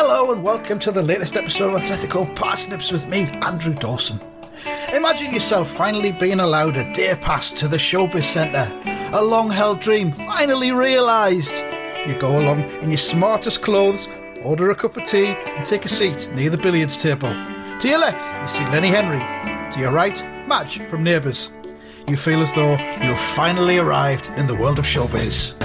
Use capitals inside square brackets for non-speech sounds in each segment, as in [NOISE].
Hello and welcome to the latest episode of Athletico Parsnips with me, Andrew Dawson. Imagine yourself finally being allowed a day pass to the Showbiz Centre. A long held dream finally realised. You go along in your smartest clothes, order a cup of tea, and take a seat near the billiards table. To your left, you see Lenny Henry. To your right, Madge from Neighbours. You feel as though you have finally arrived in the world of showbiz.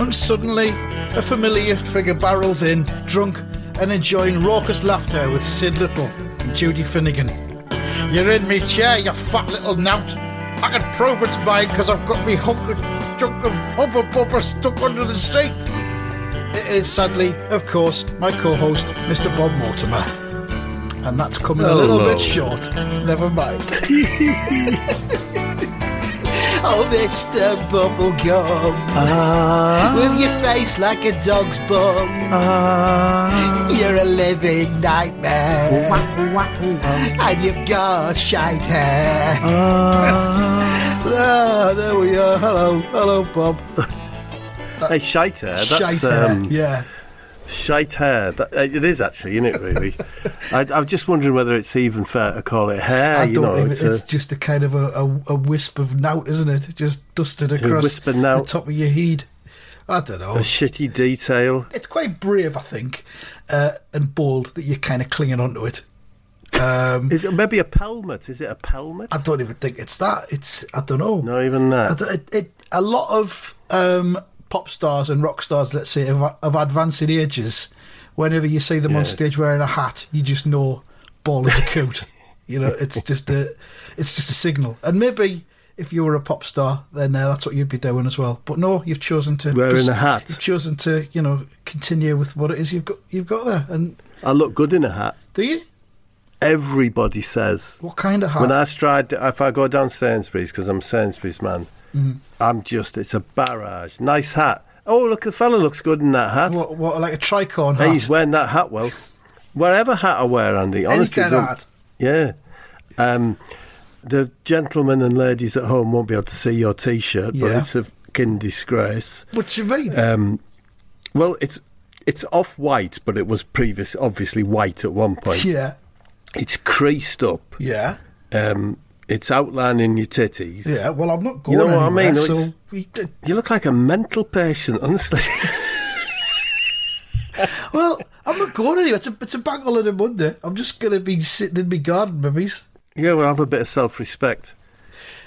And suddenly, a familiar figure barrels in, drunk and enjoying raucous laughter with Sid Little and Judy Finnegan. You're in me chair, you fat little knout. I can prove it's mine because I've got me hunk of chunk of hubba bubba stuck under the seat. It is sadly, of course, my co-host, Mr. Bob Mortimer. And that's coming a little bit short. Never mind. [LAUGHS] oh, Mr. Bubblegum. With your face like a dog's bum. You're a living nightmare. and you've got shite hair. [LAUGHS] ah, there we are. Hello, hello, Bob. Hey, shite hair. That's shite hair. um, Yeah. Shite hair. That, uh, it is actually, isn't it? Really. [LAUGHS] I, I'm just wondering whether it's even fair to call it hair. I you don't know, even, it's, it's, a, just a kind of a, a, a wisp of knout, isn't it? Just dusted across the top of your head. I don't know. a shitty detail. it's quite brave, I think, uh, and bold that you're kind of clinging onto it. Um, [LAUGHS] Is it maybe a pelmet? Is it a pelmet? I don't even think it's that. It's I don't know. Not even that. it, it, a lot of um, pop stars and rock stars, let's say, of, of advancing ages, whenever you see them on stage wearing a hat, you just know ball is a coot. you know, it's [LAUGHS] just a, it's just a signal. And maybe if you were a pop star, then uh, that's what you'd be doing as well. But no, you've chosen to Wearing a hat. You've chosen to, you know, continue with what it is you've got. You've got there. And I look good in a hat. do you? Everybody says. What kind of hat? When I stride, if I go down Sainsbury's, because I'm Sainsbury's man, Mm-hmm. I'm just, it's a barrage. Nice hat. Oh, look, the fella looks good in that hat. what, what, like a tricorn hat? Hey, he's wearing that hat well. Wherever hat I wear, Andy, Any honestly. kind of hat. Yeah. Um, the gentlemen and ladies at home won't be able to see your T-shirt, but Yeah. it's a fucking disgrace. What do you mean? Um, well, it's it's off white, but it was previous, obviously white at one point. yeah, It's creased up. yeah. Um, it's outlining your titties. Yeah, well, I'm not going. You know what I mean? so we You look like a mental patient, honestly. [LAUGHS] well, I'm not going anywhere. It's a, it's a bank holiday Monday. I'm just going to be sitting in my garden, babies. yeah, well, I have a bit of self-respect.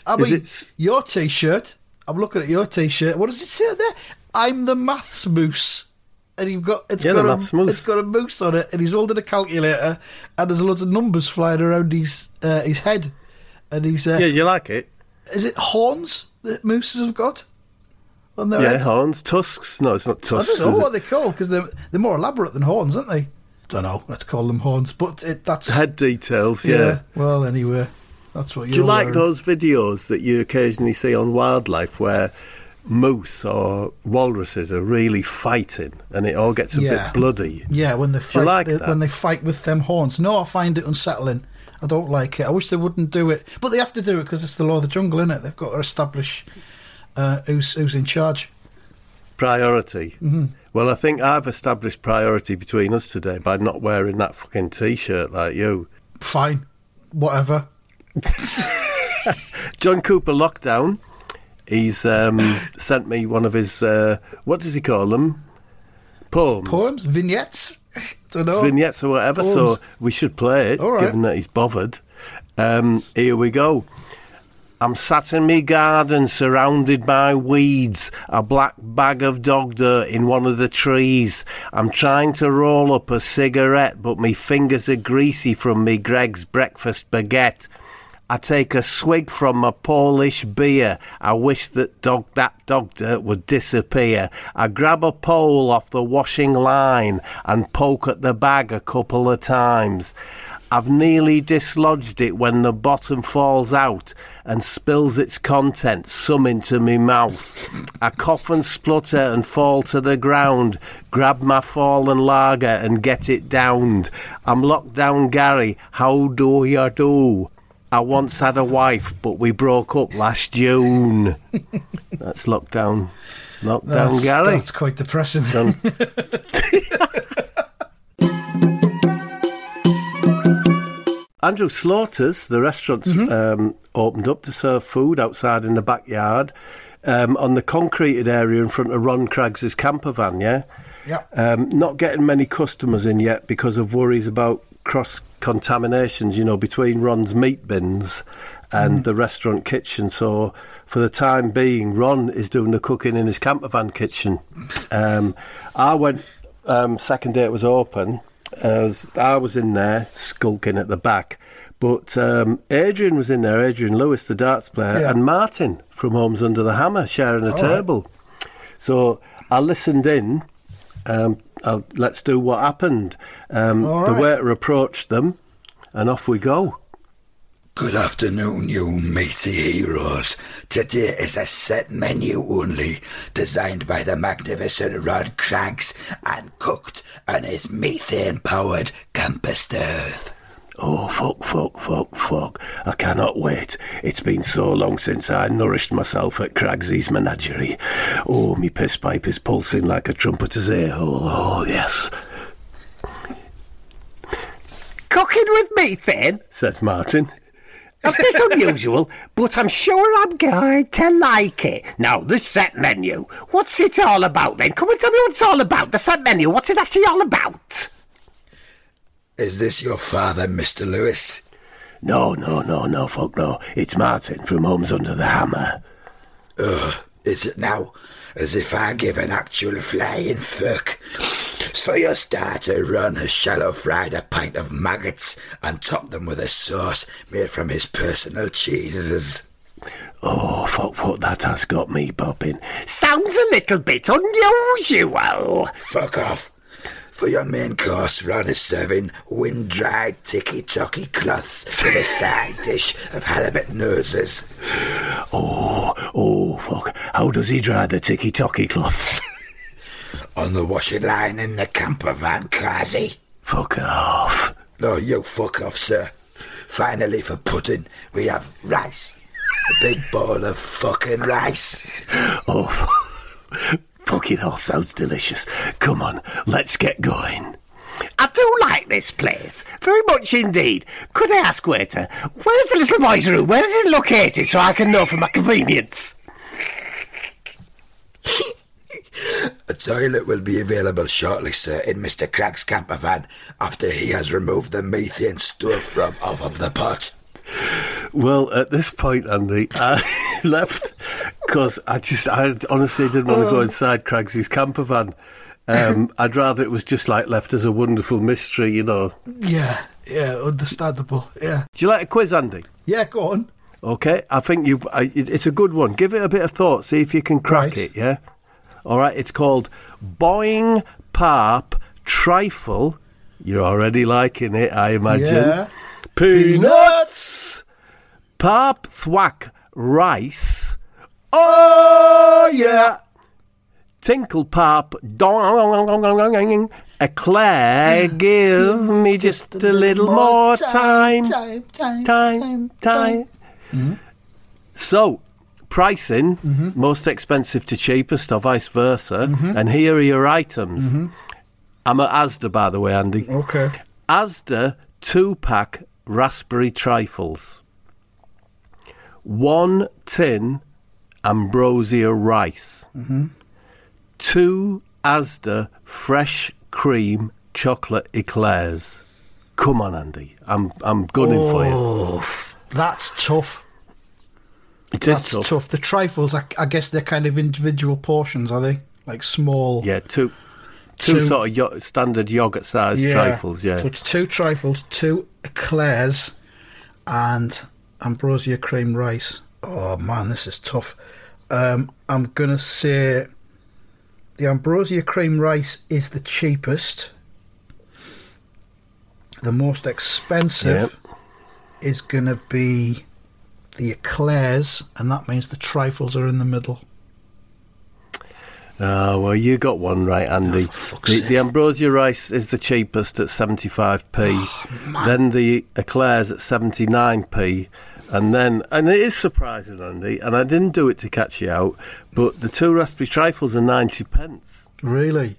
I mean, it s- your T-shirt. I'm looking at your T-shirt. What does it say there? I'm the maths moose. And you've got it's Yeah, got a maths moose. it's got a moose on it, and he's holding a calculator, and there's loads of numbers flying around his uh, his head, and he's uh, Yeah, you like it? is it horns that mooses have got on their Yeah, head? horns, tusks. No, it's not tusks. I don't know what it? they're called because they're they're more elaborate than horns, aren't they? Don't know. Let's call them horns. But it, that's Head details. Yeah. Well, anyway, that's what you. Do you like wearing. those videos that you occasionally see on wildlife where moose or walruses are really fighting and it all gets a Yeah. bit bloody? Yeah, when they fight, like they- when they fight with them horns. No, I find it unsettling. I don't like it. I wish they wouldn't do it, but they have to do it because it's the law of the jungle, isn't it? They've got to establish uh, who's who's in charge. Priority. Mm-hmm. Well, I think I've established priority between us today by not wearing that fucking t-shirt like you. Fine, whatever. [LAUGHS] John Cooper Lockdown. He's um, sent me one of his uh, what does he call them? Poems. Poems, vignettes. Know. vignettes or whatever. So we should play it, right. given that he's bothered. Um, here we go. I'm sat in me garden surrounded by weeds, a black bag of dog dirt in one of the trees. I'm trying to roll up a cigarette, but me fingers are greasy from me Greggs breakfast baguette. I take a swig from my Polish beer. I wish that dog that dog dirt would disappear. I grab a pole off the washing line and poke at the bag a couple of times. I've nearly dislodged it when the bottom falls out and spills its contents, some into me mouth. I cough and splutter and fall to the ground, grab my fallen lager and get it downed. I'm locked down, Gary. How do you do? I once had a wife, but we broke up last June. [LAUGHS] That's lockdown. Lockdown, That's, Gary. that's quite depressing. [LAUGHS] Andrew Slaughter's, the restaurant's um, opened up to serve food outside in the backyard um, on the concreted area in front of Ron Craggs's camper van, yeah? Yeah. Um, not getting many customers in yet because of worries about cross contaminations, you know, between Ron's meat bins and the restaurant kitchen. So, for the time being, Ron is doing the cooking in his camper van kitchen. Um, I went um, second day it was open. I was, I was in there skulking at the back, but um, Adrian was in there. Adrian Lewis, the darts player, Yeah. and Martin from Homes Under the Hammer sharing a right. table. So I listened in. Um, I'll, let's do what happened. Um, All the waiter approached them, and off we go. Good afternoon, you matey heroes. Today is a set menu only, designed by the magnificent Rod Craggs and cooked on his methane-powered camper stove. Oh, fuck, fuck, fuck, fuck. I cannot wait. It's been so long since I nourished myself at Craggsy's menagerie. Oh, me piss pipe is pulsing like a trumpeter's ear hole. Oh, yes. Cooking with methane, says Martin. A bit [LAUGHS] unusual, but I'm sure I'm going to like it. Now, the set menu. What's it all about then? Come and tell me what it's all about. The set menu, what's it actually all about? Is this your father, Mr. Lewis? No, no, no, no, fuck no. It's Martin from Homes Under the Hammer. Ugh, is it now? As if I give an actual flying fuck. For your starter, Ron has shallow fried a pint of maggots and topped them with a sauce made from his personal cheeses. Oh, fuck, fuck, that has got me bobbing. Sounds a little bit unusual. Fuck off. For your main course, Ron is serving wind-dried tiki-toki cloths with a side dish of halibut noses. Oh, oh, fuck. How does he dry the tiki-toki cloths? [LAUGHS] On the washing line in the camper van, Kazi. fuck off. No, you fuck off, sir. Finally, for pudding, we have rice. A big bowl of fucking rice. [LAUGHS] Oh, fuck, it all sounds delicious. Come on, let's get going. I do like this place, very much indeed. Could I ask, waiter, where's the little boy's room? Where is it located so I can know for my convenience? A toilet will be available shortly, sir, in Mr. Cragg's camper van after he has removed the methane stove from off of the pot. Well, at this point, Andy, I [LAUGHS] left because I just, I honestly didn't want to go inside Craigsy's camper van. Um, [LAUGHS] I'd rather it was just like left as a wonderful mystery, you know. yeah, yeah, understandable. Yeah. Do you like a quiz, Andy? Yeah, go on. Okay, I think you. I, it's a good one. Give it a bit of thought. See if you can crack Right. it. Yeah. All right. It's called Boing Parp Trifle. You're already liking it, I imagine. Yeah. Peanuts. Parp thwack rice. Oh yeah. Tinkle pop dong eclair. Give me just a little more time. Time, time, Time, time. Mm-hmm. So, pricing, mm-hmm. most expensive to cheapest, or vice versa. Mm-hmm. And here are your items. I'm at Asda, by the way, Andy. Okay. Asda two pack raspberry trifles, one tin ambrosia rice, mm-hmm. two Asda fresh cream chocolate eclairs. Come on, Andy. I'm I'm gunning for you. That's tough. It is That's tough. tough. The trifles, I, I guess they're kind of individual portions, are they? Like small. Yeah, two, two, Two- sort of yo- standard yogurt sized trifles. Yeah. So it's two trifles, two eclairs, and ambrosia cream rice. Oh man, this is tough. Um, I'm gonna say the ambrosia cream rice is the cheapest. The most expensive is gonna be the eclairs, and that means the trifles are in the middle. Oh, well, you got one right, Andy. Oh, the, the ambrosia rice is the cheapest at 75p. Oh, then the eclairs at 79p. And then, and it is surprising, Andy, and I didn't do it to catch you out, but the two raspberry trifles are 90 pence. Really,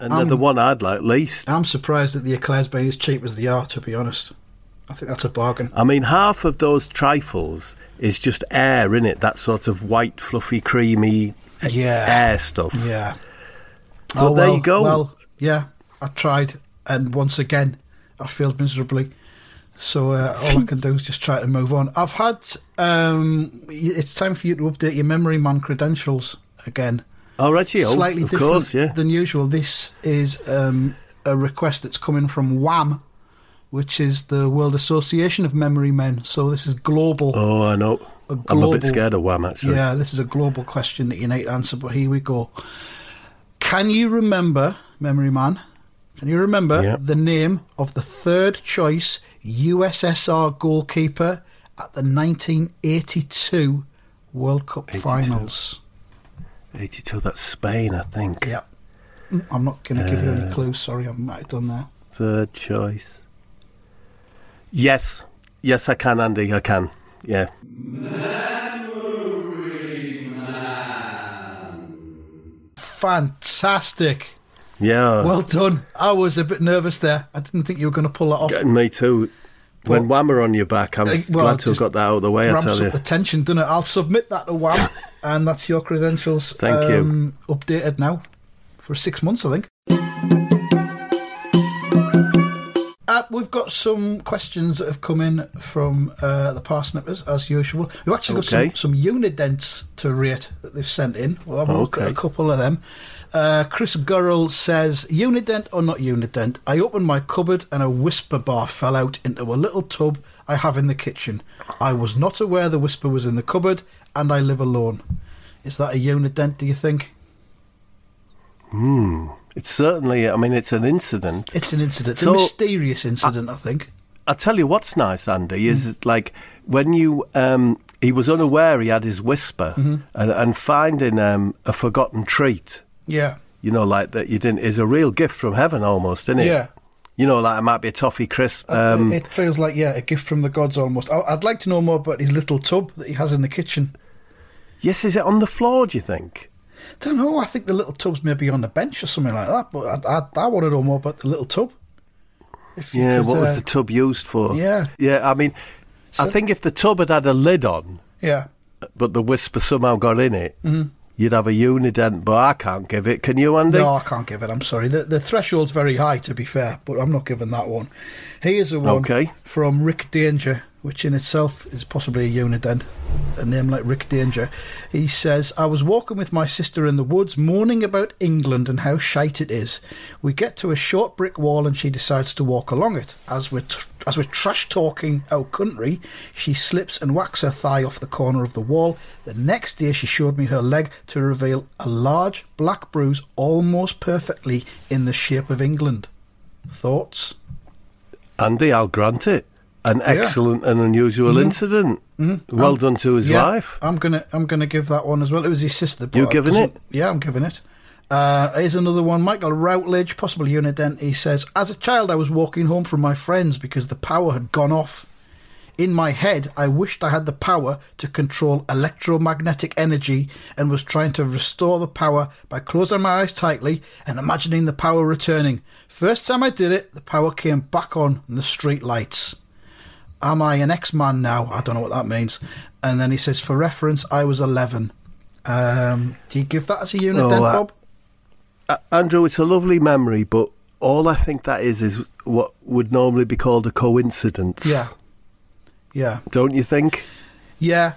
And they're the one I'd like least. I'm surprised that the eclairs being as cheap as they are. To be honest, I think that's a bargain. I mean, half of those trifles is just air in it, that sort of white, fluffy, creamy Yeah. air stuff. Yeah. Oh Well, there you go. Well, yeah, I tried, and once again, I failed miserably. So uh, all I can do is just try to move on. I've had. Um, it's time for you to update your memory man credentials again. Oh, Reggie, Slightly of different course, yeah. than usual. This is um, a request that's coming from Wham, which is the World Association of Memory Men. So this is global. Oh, I know. I'm a bit scared of Wham, actually. Yeah, this is a global question that you need to answer, but here we go. Can you remember, Memory Man, can you remember Yeah. the name of the third choice USSR goalkeeper at the 1982 World Cup 82. finals? 82, that's Spain, I think. Yeah. Mm, I'm not going to give you Uh, any clues, sorry, I might have done that. Third choice. Yes. Yes, I can, Andy. I can. Yeah. Memory Man. Fantastic. Yeah. Well done. I was a bit nervous there. I didn't think you were going to pull that off. Me too. When Wham are on your back, I'm Uh, well, glad to have got that out of the way, I tell up you. the tension, doesn't it? I'll submit that to WAM, [LAUGHS] and that's your credentials. Thank you. um, Updated now for six months, I think. We've got some questions that have come in from uh, the parsnippers, as usual. We've actually got Okay. some, some unidents to rate that they've sent in. We'll have a look at Okay. a couple of them. Uh, Chris Gurrell says, Unident or not Unident? I opened my cupboard and a Wispa bar fell out into a little tub I have in the kitchen. I was not aware the Wispa was in the cupboard and I live alone. Is that a Unident, do you think? It's certainly, I mean, it's an incident. It's an incident. It's So- a mysterious incident, I think. I'll tell you what's nice, Andy, is Mm. it's like when you, um, he was unaware he had his Wispa Mm-hmm. and, and finding um, a forgotten treat, Yeah. you know, like that you didn't, is a real gift from heaven almost, isn't it? Yeah. You know, like it might be a toffee crisp. Um, it feels like, yeah, a gift from the gods almost. I- I'd like to know more about his little tub that he has in the kitchen. yes, is it on the floor, do you think? Don't know. I think the little tub's maybe on the bench or something like that. But I, I, I want to know more about the little tub. Yeah, could, what was uh, the tub used for? Yeah. Yeah, I mean, I think if the tub had had a lid on, Yeah. but the Wispa somehow got in it, you'd have a unident, but I can't give it. Can you, Andy? No, I can't give it. I'm sorry. The the threshold's very high, to be fair, but I'm not giving that one. Here's a one Okay. from Rick Danger, which in itself is possibly a unident, a name like Rick Danger. He says, I was walking with my sister in the woods, mourning about England and how shite it is. We get to a short brick wall and she decides to walk along it. As we're, tr- as we're trash talking our country, she slips and whacks her thigh off the corner of the wall. The next day, she showed me her leg to reveal a large black bruise almost perfectly in the shape of England. Thoughts? Andy, I'll grant it. An excellent and unusual incident. Well done to his Mm-hmm. Yeah, wife. I'm gonna I'm gonna give that one as well. It was his sister. You giving it? Yeah, I'm giving it. Uh, here's another one. Michael Routledge, possible unident. He says, As a child, I was walking home from my friends because the power had gone off. In my head, I wished I had the power to control electromagnetic energy and was trying to restore the power by closing my eyes tightly and imagining the power returning. First time I did it, the power came back on in the street lights. Am I an X man now? I don't know what that means. And then he says, For reference, I was 11. Um, do you give that as a unident, Oh, uh, Bob? Uh, Andrew, it's a lovely memory, but all I think that is is what would normally be called a coincidence. Yeah. Yeah. Don't you think? Yeah.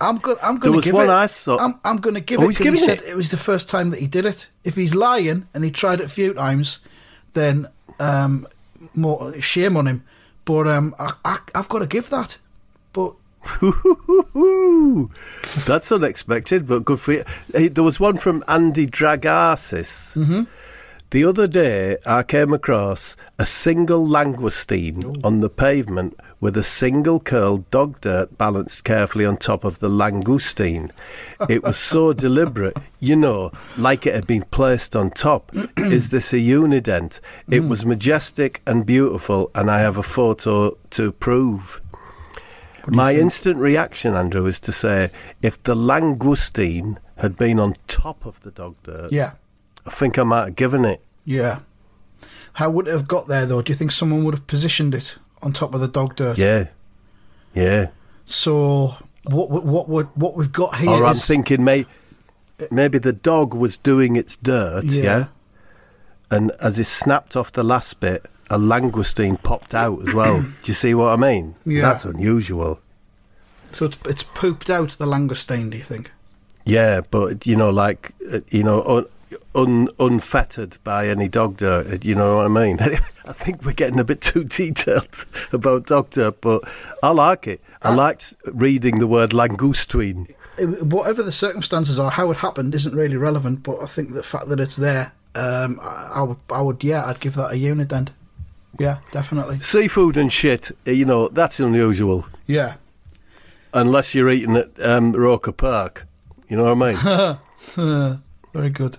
I'm going. I'm going to give one it. I saw- I'm, I'm going to give Oh, it he's he said it? it was the first time that he did it. If he's lying and he tried it a few times, then um, more shame on him. But um, I, I, I've got to give that. But [LAUGHS] that's unexpected, but good for you. Hey, There was one from Andy Dragarsis. Mm-hmm. The other day, I came across a single langoustine on the pavement with a single curled dog dirt balanced carefully on top of the langoustine. It was so [LAUGHS] deliberate, you know, like it had been placed on top. [CLEARS THROAT] Is this a unident? It was majestic and beautiful, and I have a photo to prove. My instant reaction, Andrew, is to say if the langoustine had been on top of the dog dirt, yeah, I think I might have given it. Yeah. How would it have got there though? Do you think someone would have positioned it on top of the dog dirt? Yeah, yeah. So what what what what, we've got here or I'm is- thinking may, maybe the dog was doing its dirt, Yeah. yeah. And as it snapped off the last bit, a langoustine popped out as well. [CLEARS THROAT] Do you see what I mean? Yeah. That's unusual. so it's, it's pooped out the langoustine. Do you think? Yeah, but you know, like uh, you know, un, un, unfettered by any dog dirt. You know what I mean? [LAUGHS] I think we're getting a bit too detailed [LAUGHS] about dog dirt, but I like it. I liked reading the word langoustine. whatever the circumstances are, how it happened isn't really relevant. But I think the fact that it's there, um, I, I would, I would, yeah, I'd give that a unident. Yeah, definitely. Seafood and shit, uh, you know, that's unusual. Yeah, Unless you're eating at um, Roker Park. You know what I mean? [LAUGHS] very good.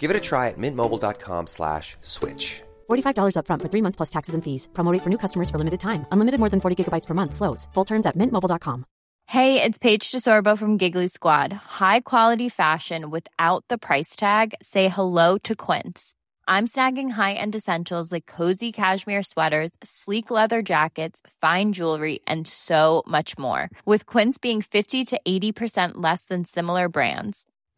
Give it a try at mintmobile.com slash switch. $45 upfront for three months plus taxes and fees. Promo rate for new customers for limited time. Unlimited more than 40 gigabytes per month. Slows. Full terms at mintmobile.com. Hey, it's Paige DeSorbo from Giggly Squad. High quality fashion without the price tag. Say hello to Quince. I'm snagging high-end essentials like cozy cashmere sweaters, sleek leather jackets, fine jewelry, and so much more. With Quince being 50 to 80% less than similar brands.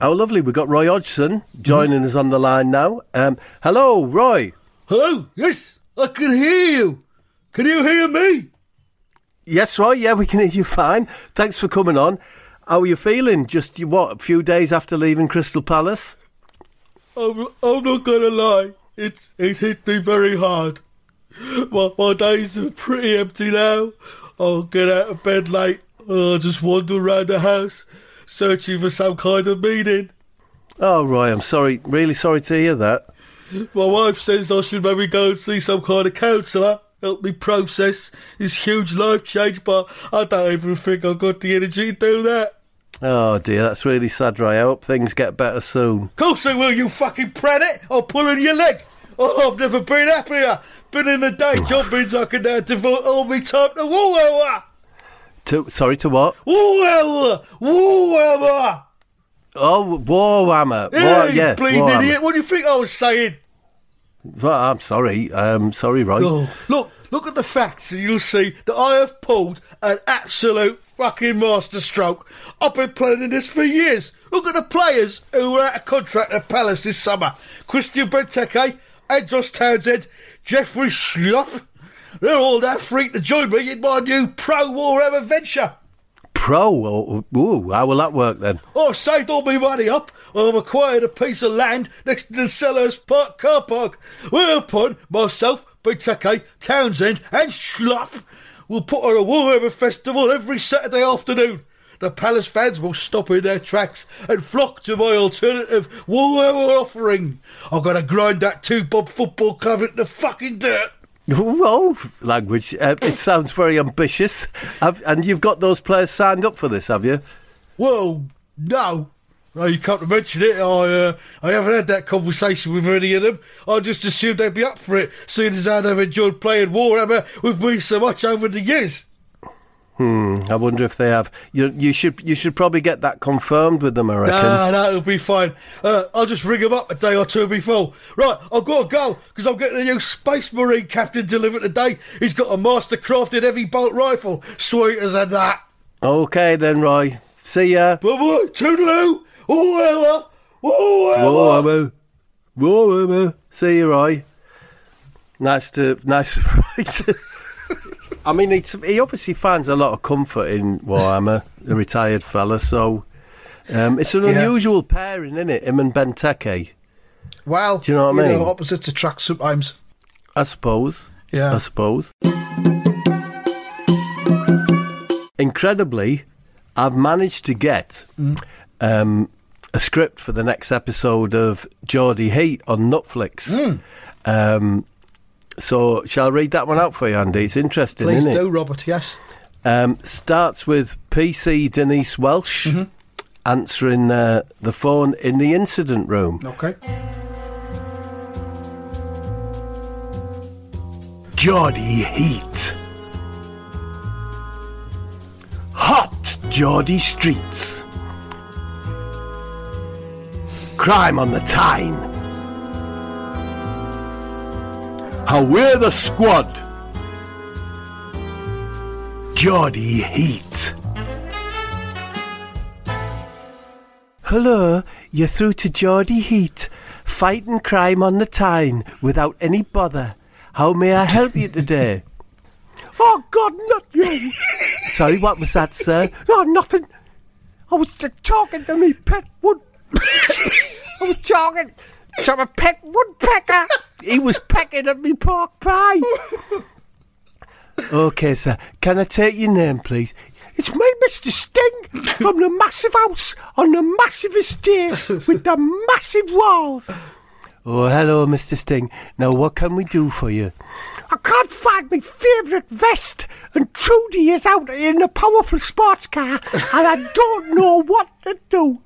how lovely. We've got Roy Hodgson joining us on the line now. Um, hello, Roy. Hello? Yes, I can hear you. Can you hear me? Yes, Roy. Yeah, we can hear you fine. Thanks for coming on. How are you feeling? Just what? A few days after leaving Crystal Palace. I'm, I'm not gonna lie. It it hit me very hard. My, my days are pretty empty now. I'll get out of bed late. I'll just wander around the house, searching for some kind of meaning. Oh, Roy, I'm sorry. Really sorry to hear that. My wife says I should maybe go and see some kind of counsellor, help me process this huge life change, but I don't even think I've got the energy to do that. Oh dear, that's really sad, Roy. I hope things get better soon. Of course I will, you fucking planet! I'll pull on your leg! Oh, I've never been happier! Been in the day job means I can now devote all my time to Warhammer! To, sorry, to what? Warhammer! Warhammer! Oh, Warhammer. Hey, War, yeah, bleeding Warhammer. idiot, what do you think I was saying? Well, I'm sorry. Um, sorry, Roy. Oh, look, look at the facts and you'll see that I have pulled an absolute fucking masterstroke. I've been planning this for years. Look at the players who were out of contract at Palace this summer. Christian Benteke, Andros Townsend, Jeffrey Schlupp. They're all that freak to join me in my new pro Warhammer venture. Pro. Oh, ooh, how will that work then? Oh, I've saved all my money up. I've acquired a piece of land next to the Selhurst Park car park. Whereupon myself, Benteke, Townsend, and Schlupp will put on a Warhammer festival every Saturday afternoon. the Palace fans will stop in their tracks and flock to my alternative Warhammer offering. I'm going to grind that two Bob football club into fucking dirt. [LAUGHS] Well, language. Uh, it sounds very ambitious. Have, and you've got those players signed up for this, have you? Well, no. No, you can't mention it. I uh, I haven't had that conversation with any of them. I just assumed they'd be up for it, seeing as how they've enjoyed playing Warhammer with me so much over the years. Hmm. I wonder if they have. You, you should you should probably get that confirmed with them. I reckon. Nah, that'll be fine. Uh, I'll just ring them up a day or two before. Right, I've got to go because I'm getting a new Space Marine captain delivered today. He's got a master crafted heavy bolt rifle, sweet as a nut. Okay then, Roy. See ya. Bye bye, toodaloo, Warhammer. Warhammer. Warhammer. See you, Roy. Nice to nice. [LAUGHS] to- I mean, it's, he obviously finds a lot of comfort in Warhammer, [LAUGHS] the retired fella. So um, it's an Yeah. unusual pairing, isn't it? Him and Benteke, Well, Do you know what I mean? opposites attract sometimes. I suppose. Yeah. I suppose. Incredibly, I've managed to get um, a script for the next episode of Geordie Heat on Netflix. Um, so, shall I read that one out for you, Andy? It's interesting, Please isn't do, it? Robert. Yes. Um, starts with PC Denise Welch answering uh, the phone in the incident room. Okay. Geordie Heat. Hot Geordie streets. Crime on the Tyne. How we're the squad. Geordie Heat. Hello, you're through to Geordie Heat, fighting crime on the Tyne without any bother. How may I help you today? [LAUGHS] oh God, not you! [LAUGHS] Sorry, what was that, sir? No, nothing. I was talking to me pet wood. [LAUGHS] I was talking to my pet woodpecker. He was pecking at me pork pie. [LAUGHS] Okay, sir. Can I take your name, please? It's me, Mr. Sting, from the massive house on the massive estate with the massive walls. Oh, hello, Mr. Sting. Now, what can we do for you? I can't find my favourite vest, and Trudy is out in a powerful sports car, and I don't know what to do.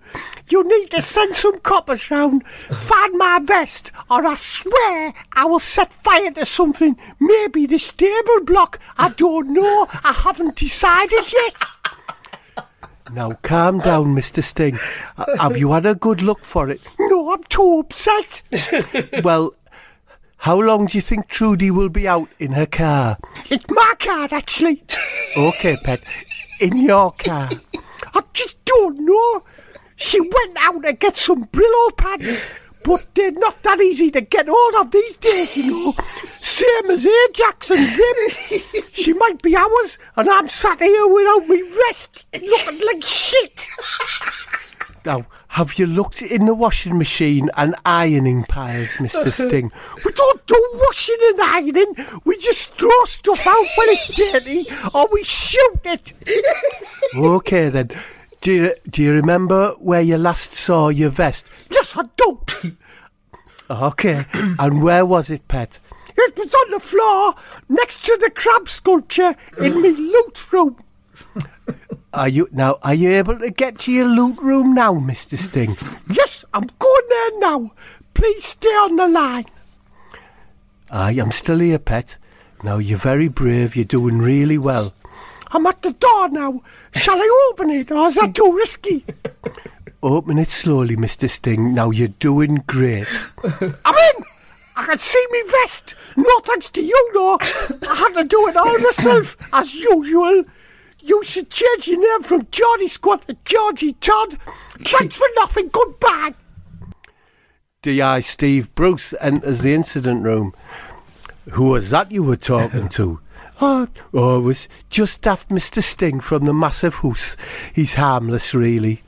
You need to send some coppers round, find my vest, or I swear I will set fire to something. Maybe the stable block. I don't know. I haven't decided yet. Now, calm down, Mr. Sting. Have you had a good look for it? No, I'm too upset. well, how long do you think Trudy will be out in her car? It's my car, actually. okay, pet. In your car. [LAUGHS] I just don't know. She went out to get some Brillo pads, but they're not that easy to get hold of these days, you know. Same as Ajax and Vim. She might be ours, and I'm sat here without me rest, looking like shit. Now, have you looked in the washing machine and ironing piles, Mr. [LAUGHS] Sting? we don't do washing and ironing. We just throw stuff out when it's dirty, or we shoot it. [LAUGHS] okay, then. Do you, do you remember where you last saw your vest? Yes, I do. [COUGHS] okay, [COUGHS] and where was it, pet? It was on the floor next to the crab sculpture in my loot room. Are you now? Are you able to get to your loot room now, Mister Sting? yes, I'm going there now. Please stay on the line. Aye, I'm still here, pet. Now you're very brave. You're doing really well. I'm at the door now. Shall I open it, or is that too risky? Open it slowly, Mister Sting. Now you're doing great. I'm in. I can see me vest. No thanks to you, though. I had to do it all myself, as usual. You should change your name from Geordie Squad to Georgie Todd. Thanks for nothing. Goodbye. D.I. Steve Bruce enters the incident room. Who was that you were talking to? Oh, [LAUGHS] oh, it was just daft Mr. Sting from the massive house. He's harmless, really.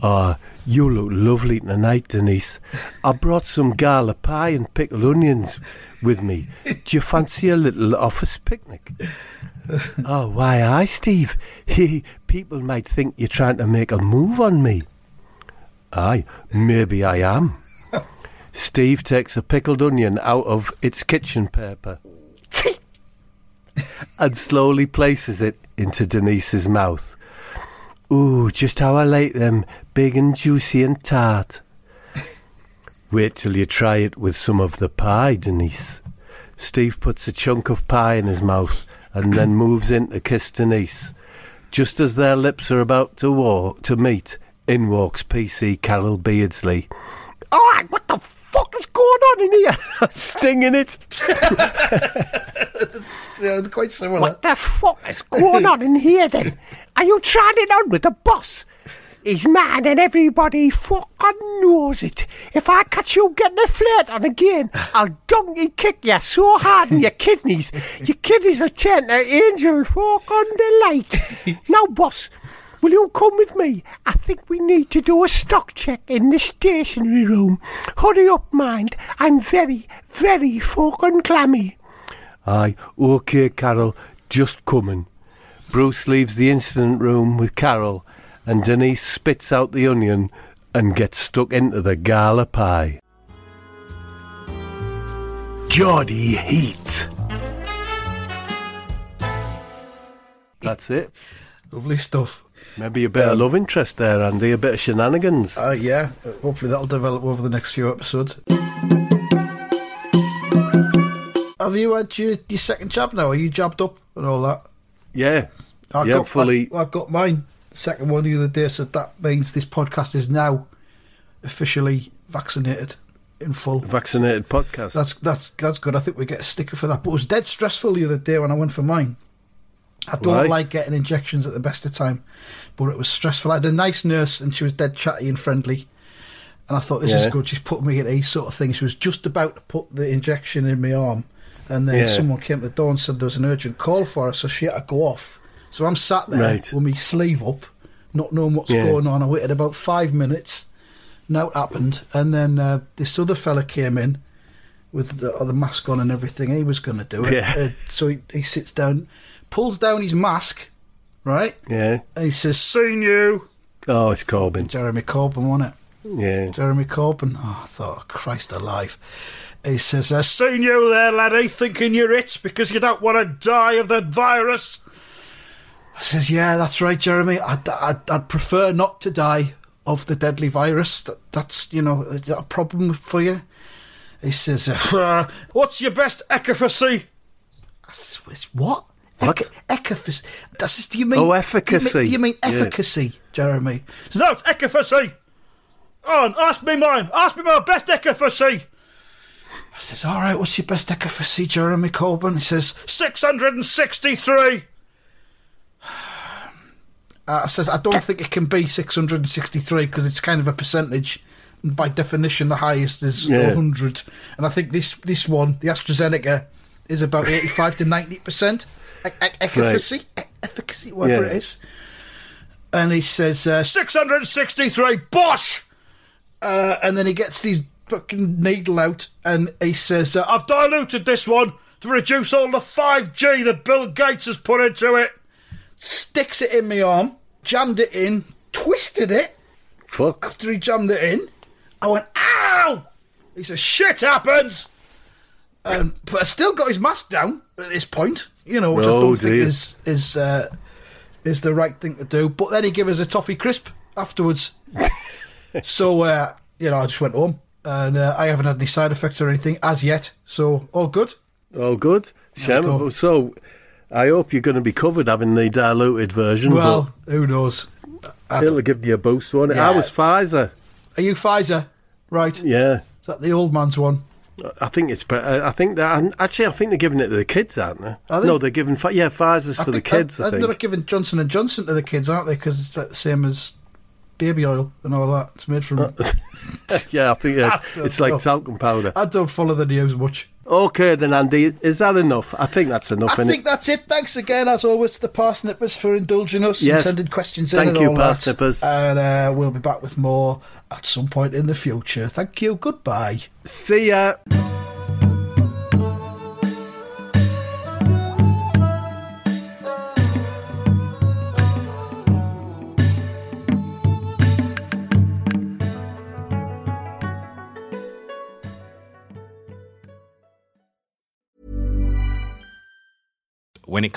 Ah, [LAUGHS] you look lovely tonight, Denise. I brought some garlic pie and pickled onions with me. Do you fancy a little office picnic? [LAUGHS] [LAUGHS] oh, why, aye, Steve. [LAUGHS] People might think you're trying to make a move on me. Aye, maybe I am. [LAUGHS] Steve takes a pickled onion out of its kitchen paper and slowly places it into Denise's mouth. Ooh, just how I like them, big and juicy and tart. Wait till you try it with some of the pie, Denise. Steve puts a chunk of pie in his mouth and then moves in to kiss Denise. Just as their lips are about to walk to meet, in walks PC Carol Beardsley. All right, what the fuck is going on in here? [LAUGHS] Stinging it. [LAUGHS] Quite similar. What the fuck is going on in here then? Are you trying it on with the boss? He's mad and everybody fucking knows it. If I catch you getting a flirt on again, [SIGHS] I'll donkey kick you so hard in your kidneys. Your [LAUGHS] kidneys will turn to angel fucking delight. [LAUGHS] now, boss, will you come with me? I think we need to do a stock check in the stationery room. Hurry up, mind. I'm very, very fucking clammy. Aye, okay, Carol, just coming. Bruce leaves the incident room with Carol, and Denise spits out the onion and gets stuck into the gala pie. Geordie Heat. That's it. Lovely stuff. Maybe a bit of love interest there, Andy. A bit of shenanigans. Uh, yeah, hopefully that'll develop over the next few episodes. Have you had your, your second jab now? Are you jabbed up and all that? yeah. I yeah, got, fully. I, I got mine. The second one the other day, so that means this podcast is now officially vaccinated in full. vaccinated podcast. That's that's that's good. I think we get a sticker for that. But it was dead stressful the other day when I went for mine. I don't Why? like getting injections at the best of time, but it was stressful. I had a nice nurse and she was dead chatty and friendly. And I thought this is good. She's put me at ease, sort of thing. She was just about to put the injection in my arm, and then Yeah. someone came to the door and said there was an urgent call for her, so she had to go off. So I'm sat there Right. with my sleeve up, not knowing what's Yeah. going on. I waited about five minutes. Now it happened, and then uh, this other fella came in with the, uh, the mask on and everything. He was going to do it. Yeah. Uh, so he, he sits down, pulls down his mask, right, yeah. and he says, "Seen you." Oh, it's Corbyn. Jeremy Corbyn, wasn't it? Yeah. Jeremy Corbyn. Oh, I thought, Christ alive. He says, uh, Seen you there, laddie, thinking you're it because you don't want to die of the virus. I says, Yeah, that's right, Jeremy. I'd, I'd, I'd prefer not to die of the deadly virus. That, that's, you know, is that a problem for you? He says, uh, [LAUGHS] What's your best efficacy? I says, What? What? Ec- efficacy. That's just, do you mean Oh, Do efficacy. you mean, do you mean Yeah. efficacy, Jeremy? He says, No, it's efficacy. On, ask me mine. Ask me my best efficacy. I says, all right, what's your best efficacy, Jeremy Corbyn? He says, 663. Uh, says, I don't think it can be 663 because it's kind of a percentage. And by definition, the highest is Yeah. 100. And I think this this one, the AstraZeneca, is about 85 to 90% e- e- efficacy, e- efficacy, whatever Yeah. it is. And he says, uh, 663, bosh! Uh, and then he gets his fucking needle out and he says, uh, I've diluted this one to reduce all the 5G that Bill Gates has put into it. Sticks it in my arm, jammed it in, twisted it. Fuck. After he jammed it in, I went, ow! He said, shit happens! Um, but I still got his mask down at this point, you know, which I Oh, don't think is is uh, is the right thing to do. But then he gave us a toffee crisp afterwards. [LAUGHS] so, uh, you know, I just went home and uh, I haven't had any side effects or anything as yet. So, all good. All good. Go. So, I hope you're going to be covered having the diluted version. Well, who knows? but it'll give you a boost, won't it? I was Pfizer. Are you Pfizer? Right. Yeah. Is that the old man's one? I think it's. I I think that actually, I think they're giving it to the kids, aren't they? Are they? No, they're giving. Yeah, Pfizer's for the think- kids. I, they're not giving Johnson and Johnson to the kids, aren't they? Because it's like the same as baby oil and all that. It's made from. [LAUGHS] yeah, I think [LAUGHS] I it's, don't it's like know. talcum powder. I don't follow the news much. Okay, then, Andy, is that enough? I think that's enough. I think that's it. Thanks again, as always, to the Parsnippers for indulging us Yes. and sending questions in. Thank you. Parsnippers. And uh, we'll be back with more at some point in the future. Thank you. Goodbye. See ya.